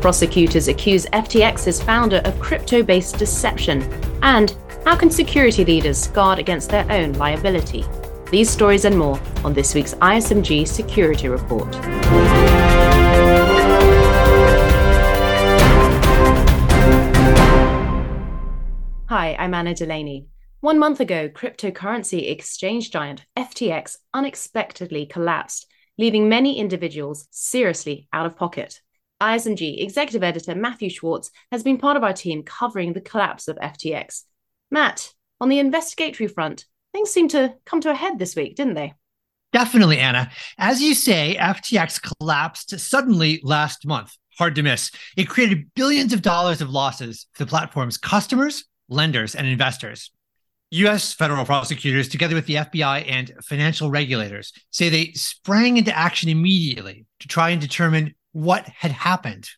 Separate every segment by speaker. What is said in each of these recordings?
Speaker 1: Prosecutors accuse FTX's founder of crypto based deception. And how can security leaders guard against their own liability? These stories and more on this week's ISMG Security Report. Hi, I'm Anna Delaney. One month ago, cryptocurrency exchange giant FTX unexpectedly collapsed, leaving many individuals seriously out of pocket. ISMG executive editor Matthew Schwartz has been part of our team covering the collapse of FTX. Matt, on the investigatory front, things seemed to come to a head this week, didn't they?
Speaker 2: Definitely, Anna. As you say, FTX collapsed suddenly last month. Hard to miss. It created billions of dollars of losses for the platform's customers, lenders, and investors. US federal prosecutors, together with the FBI and financial regulators, say they sprang into action immediately to try and determine what had happened.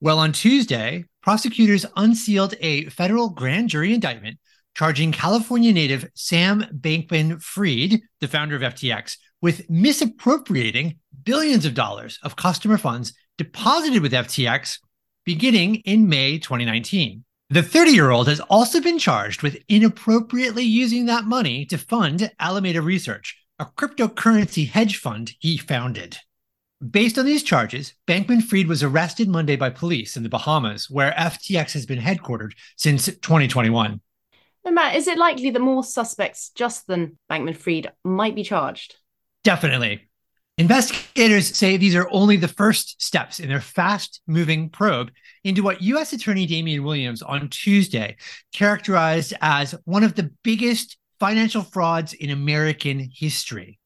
Speaker 2: Well, on Tuesday, prosecutors unsealed a federal grand jury indictment charging California native Sam Bankman Fried, the founder of FTX, with misappropriating billions of dollars of customer funds deposited with FTX beginning in May 2019. The 30 year old has also been charged with inappropriately using that money to fund Alameda Research, a cryptocurrency hedge fund he founded. Based on these charges, Bankman Fried was arrested Monday by police in the Bahamas, where FTX has been headquartered since 2021.
Speaker 1: And Matt, is it likely that more suspects just than Bankman Fried might be charged?
Speaker 2: Definitely. Investigators say these are only the first steps in their fast moving probe into what U.S. Attorney Damian Williams on Tuesday characterized as one of the biggest financial frauds in American history.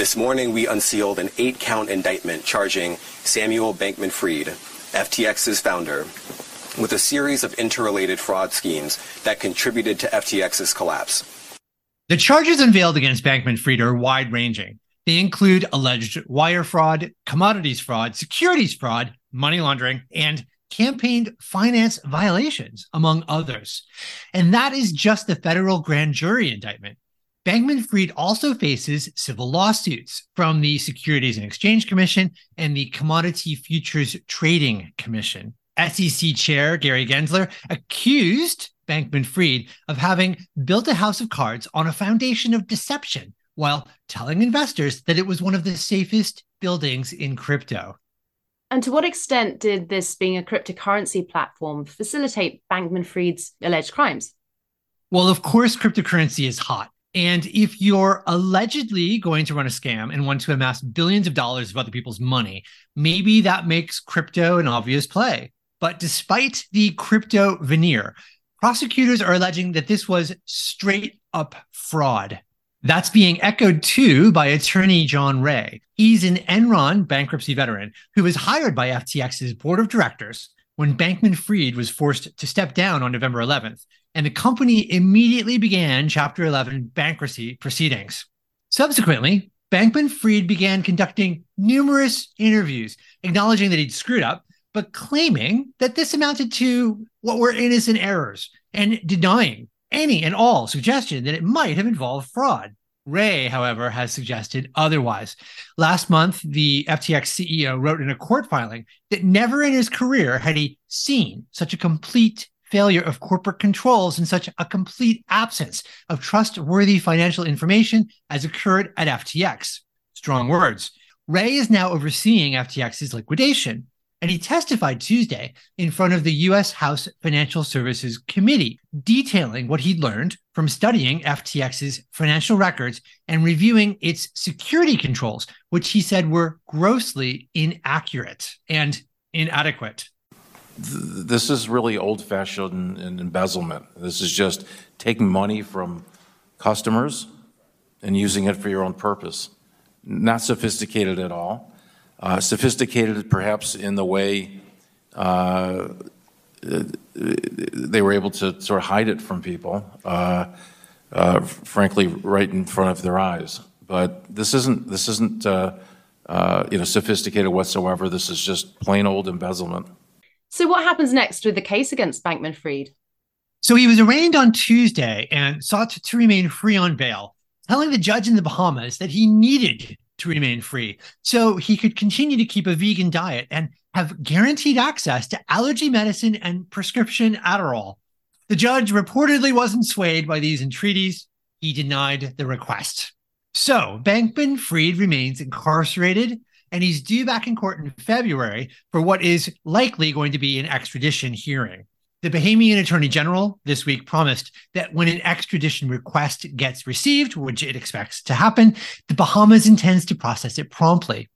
Speaker 3: This morning, we unsealed an eight count indictment charging Samuel Bankman Fried, FTX's founder, with a series of interrelated fraud schemes that contributed to FTX's collapse.
Speaker 2: The charges unveiled against Bankman Fried are wide ranging. They include alleged wire fraud, commodities fraud, securities fraud, money laundering, and campaign finance violations, among others. And that is just the federal grand jury indictment. Bankman Fried also faces civil lawsuits from the Securities and Exchange Commission and the Commodity Futures Trading Commission. SEC Chair Gary Gensler accused Bankman Fried of having built a house of cards on a foundation of deception while telling investors that it was one of the safest buildings in crypto.
Speaker 1: And to what extent did this being a cryptocurrency platform facilitate Bankman Fried's alleged crimes?
Speaker 2: Well, of course, cryptocurrency is hot. And if you're allegedly going to run a scam and want to amass billions of dollars of other people's money, maybe that makes crypto an obvious play. But despite the crypto veneer, prosecutors are alleging that this was straight up fraud. That's being echoed too by attorney John Ray. He's an Enron bankruptcy veteran who was hired by FTX's board of directors when Bankman Fried was forced to step down on November 11th, and the company immediately began Chapter 11 bankruptcy proceedings. Subsequently, Bankman Fried began conducting numerous interviews, acknowledging that he'd screwed up but claiming that this amounted to what were innocent errors and denying any and all suggestion that it might have involved fraud. Ray, however, has suggested otherwise. Last month, the FTX CEO wrote in a court filing that never in his career had he seen such a complete failure of corporate controls and such a complete absence of trustworthy financial information as occurred at FTX. Strong words. Ray is now overseeing FTX's liquidation and he testified Tuesday in front of the U.S. House Financial Services Committee, detailing what he'd learned from studying FTX's financial records and reviewing its security controls, which he said were grossly inaccurate and inadequate.
Speaker 4: This is really old fashioned embezzlement. This is just taking money from customers and using it for your own purpose. Not sophisticated at all uh, sophisticated perhaps in the way uh, they were able to sort of hide it from people, uh, uh frankly, right in front of their eyes. But this isn't this isn't uh, uh, you know sophisticated whatsoever. This is just plain old embezzlement.
Speaker 1: So, what happens next with the case against Bankman Fried?
Speaker 2: So he was arraigned on Tuesday and sought to remain free on bail, telling the judge in the Bahamas that he needed to remain free so he could continue to keep a vegan diet and have guaranteed access to allergy medicine and prescription Adderall. The judge reportedly wasn't swayed by these entreaties. He denied the request. So Bankman Fried remains incarcerated and he's due back in court in February for what is likely going to be an extradition hearing. The Bahamian Attorney General this week promised that when an extradition request gets received, which it expects to happen, the Bahamas intends to process it promptly.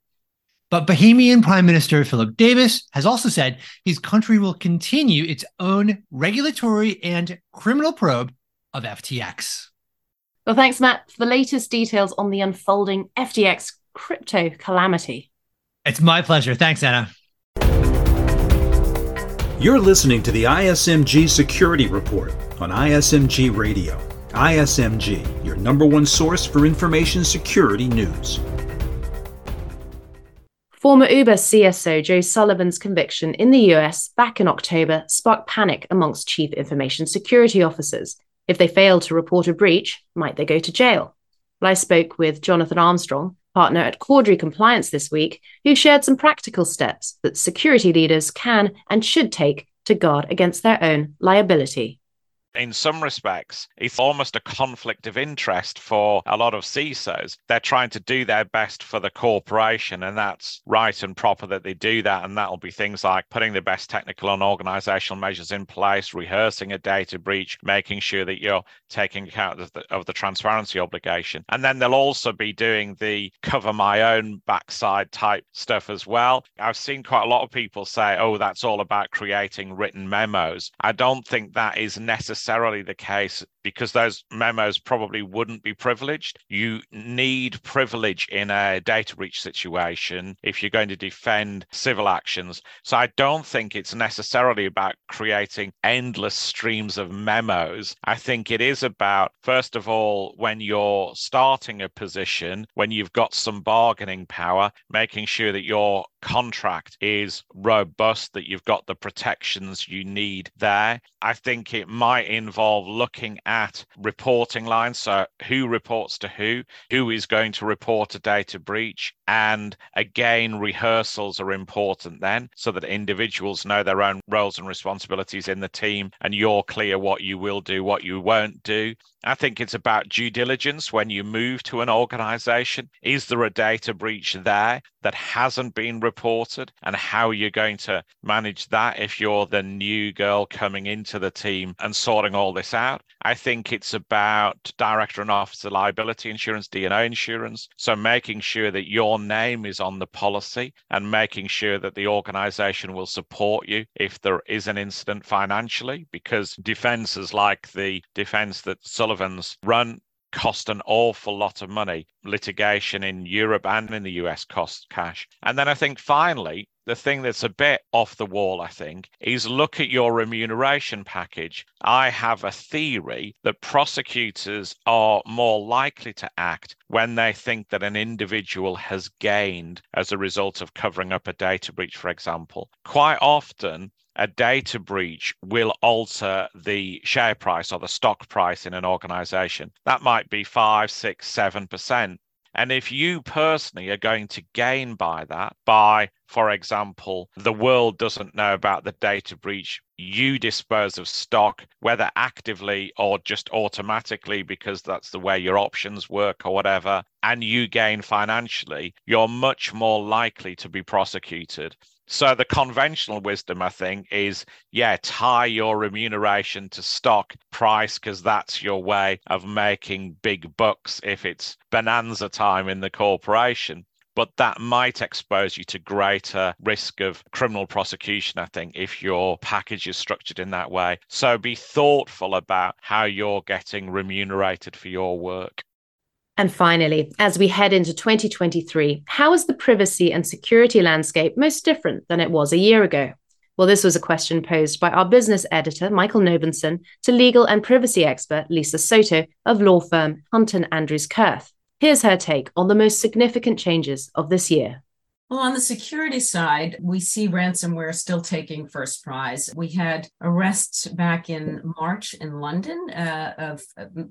Speaker 2: But Bahamian Prime Minister Philip Davis has also said his country will continue its own regulatory and criminal probe of FTX.
Speaker 1: Well, thanks, Matt, for the latest details on the unfolding FTX crypto calamity.
Speaker 2: It's my pleasure. Thanks, Anna.
Speaker 5: You're listening to the ISMG Security Report on ISMG Radio. ISMG, your number one source for information security news.
Speaker 1: Former Uber CSO Joe Sullivan's conviction in the US back in October sparked panic amongst chief information security officers. If they failed to report a breach, might they go to jail? Well, I spoke with Jonathan Armstrong, partner at Cordery Compliance this week, who shared some practical steps that security leaders can and should take to guard against their own liability
Speaker 6: in some respects, it's almost a conflict of interest for a lot of CISOs. They're trying to do their best for the corporation, and that's right and proper that they do that. And that'll be things like putting the best technical and organizational measures in place, rehearsing a data breach, making sure that you're taking account of the, of the transparency obligation. And then they'll also be doing the cover my own backside type stuff as well. I've seen quite a lot of people say, oh, that's all about creating written memos. I don't think that is necessary necessarily the case because those memos probably wouldn't be privileged. You need privilege in a data breach situation if you're going to defend civil actions. So I don't think it's necessarily about creating endless streams of memos. I think it is about, first of all, when you're starting a position, when you've got some bargaining power, making sure that your contract is robust, that you've got the protections you need there. I think it might involve looking at reporting lines. So, who reports to who, who is going to report a data breach. And again, rehearsals are important then so that individuals know their own roles and responsibilities in the team and you're clear what you will do, what you won't do. I think it's about due diligence when you move to an organization. Is there a data breach there that hasn't been reported? And how you're going to manage that if you're the new girl coming into the team and sorting all this out. I think it's about director and officer liability insurance, D&O insurance. So making sure that your name is on the policy and making sure that the organization will support you if there is an incident financially, because defenses like the defense that Sullivan's run cost an awful lot of money. Litigation in Europe and in the US costs cash. And then I think finally, the thing that's a bit off the wall, I think, is look at your remuneration package. I have a theory that prosecutors are more likely to act when they think that an individual has gained as a result of covering up a data breach, for example. Quite often, a data breach will alter the share price or the stock price in an organization. That might be five, six, seven percent. And if you personally are going to gain by that, by, for example, the world doesn't know about the data breach, you dispose of stock, whether actively or just automatically because that's the way your options work or whatever, and you gain financially, you're much more likely to be prosecuted. So the conventional wisdom, I think, is yeah, tie your remuneration to stock price because that's your way of making big bucks if it's bonanza time in the corporation. But that might expose you to greater risk of criminal prosecution, I think, if your package is structured in that way. So be thoughtful about how you're getting remunerated for your work.
Speaker 1: And finally, as we head into 2023, how is the privacy and security landscape most different than it was a year ago? Well, this was a question posed by our business editor, Michael Novinson, to legal and privacy expert Lisa Sotto of law firm Hunton Andrews Kurth. Here's her take on the most significant changes of this year.
Speaker 7: Well, on the security side, we see ransomware still taking first prize. We had arrests back in March in London uh, of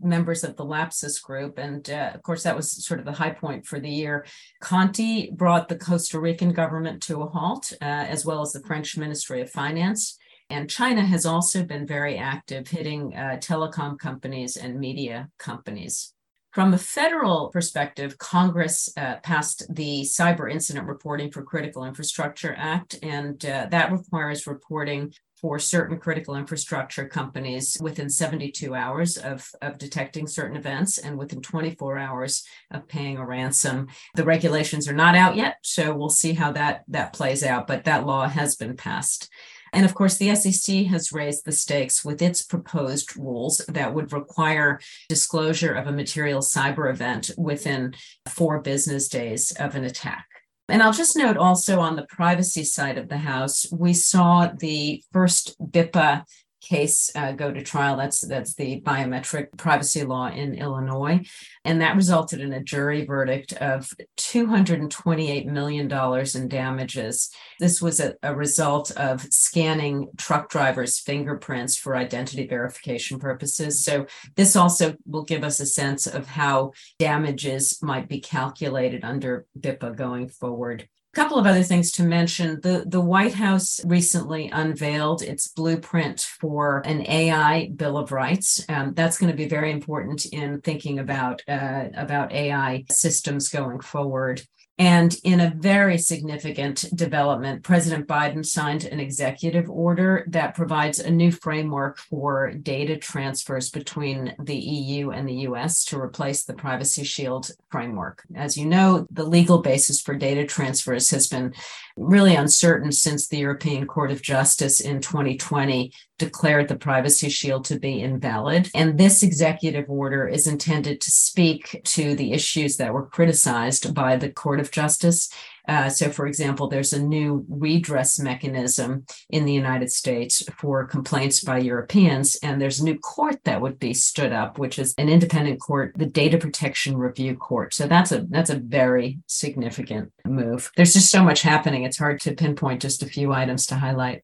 Speaker 7: members of the Lapsus group. And uh, of course, that was sort of the high point for the year. Conti brought the Costa Rican government to a halt, uh, as well as the French Ministry of Finance. And China has also been very active, hitting uh, telecom companies and media companies. From a federal perspective, Congress uh, passed the Cyber Incident Reporting for Critical Infrastructure Act, and uh, that requires reporting for certain critical infrastructure companies within 72 hours of, of detecting certain events and within 24 hours of paying a ransom. The regulations are not out yet, so we'll see how that, that plays out, but that law has been passed. And of course, the SEC has raised the stakes with its proposed rules that would require disclosure of a material cyber event within four business days of an attack. And I'll just note also on the privacy side of the House, we saw the first BIPA case uh, go to trial. That's that's the biometric privacy law in Illinois, and that resulted in a jury verdict of two hundred and twenty-eight million dollars in damages. This was a, a result of scanning truck drivers' fingerprints for identity verification purposes. So this also will give us a sense of how damages might be calculated under BIPA going forward couple of other things to mention. The, the White House recently unveiled its blueprint for an AI Bill of Rights. Um, that's going to be very important in thinking about, uh, about AI systems going forward. And in a very significant development, President Biden signed an executive order that provides a new framework for data transfers between the EU and the US to replace the Privacy Shield framework. As you know, the legal basis for data transfers has been really uncertain since the European Court of Justice in 2020 declared the Privacy Shield to be invalid. And this executive order is intended to speak to the issues that were criticized by the Court of Justice. Uh, so, for example, there's a new redress mechanism in the United States for complaints by Europeans, and there's a new court that would be stood up, which is an independent court, the Data Protection Review Court. So that's a that's a very significant move. There's just so much happening; it's hard to pinpoint just a few items to highlight.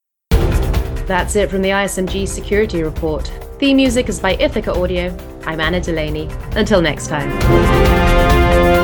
Speaker 1: That's it from the ISMG Security Report. Theme music is by Ithaca Audio. I'm Anna Delaney. Until next time.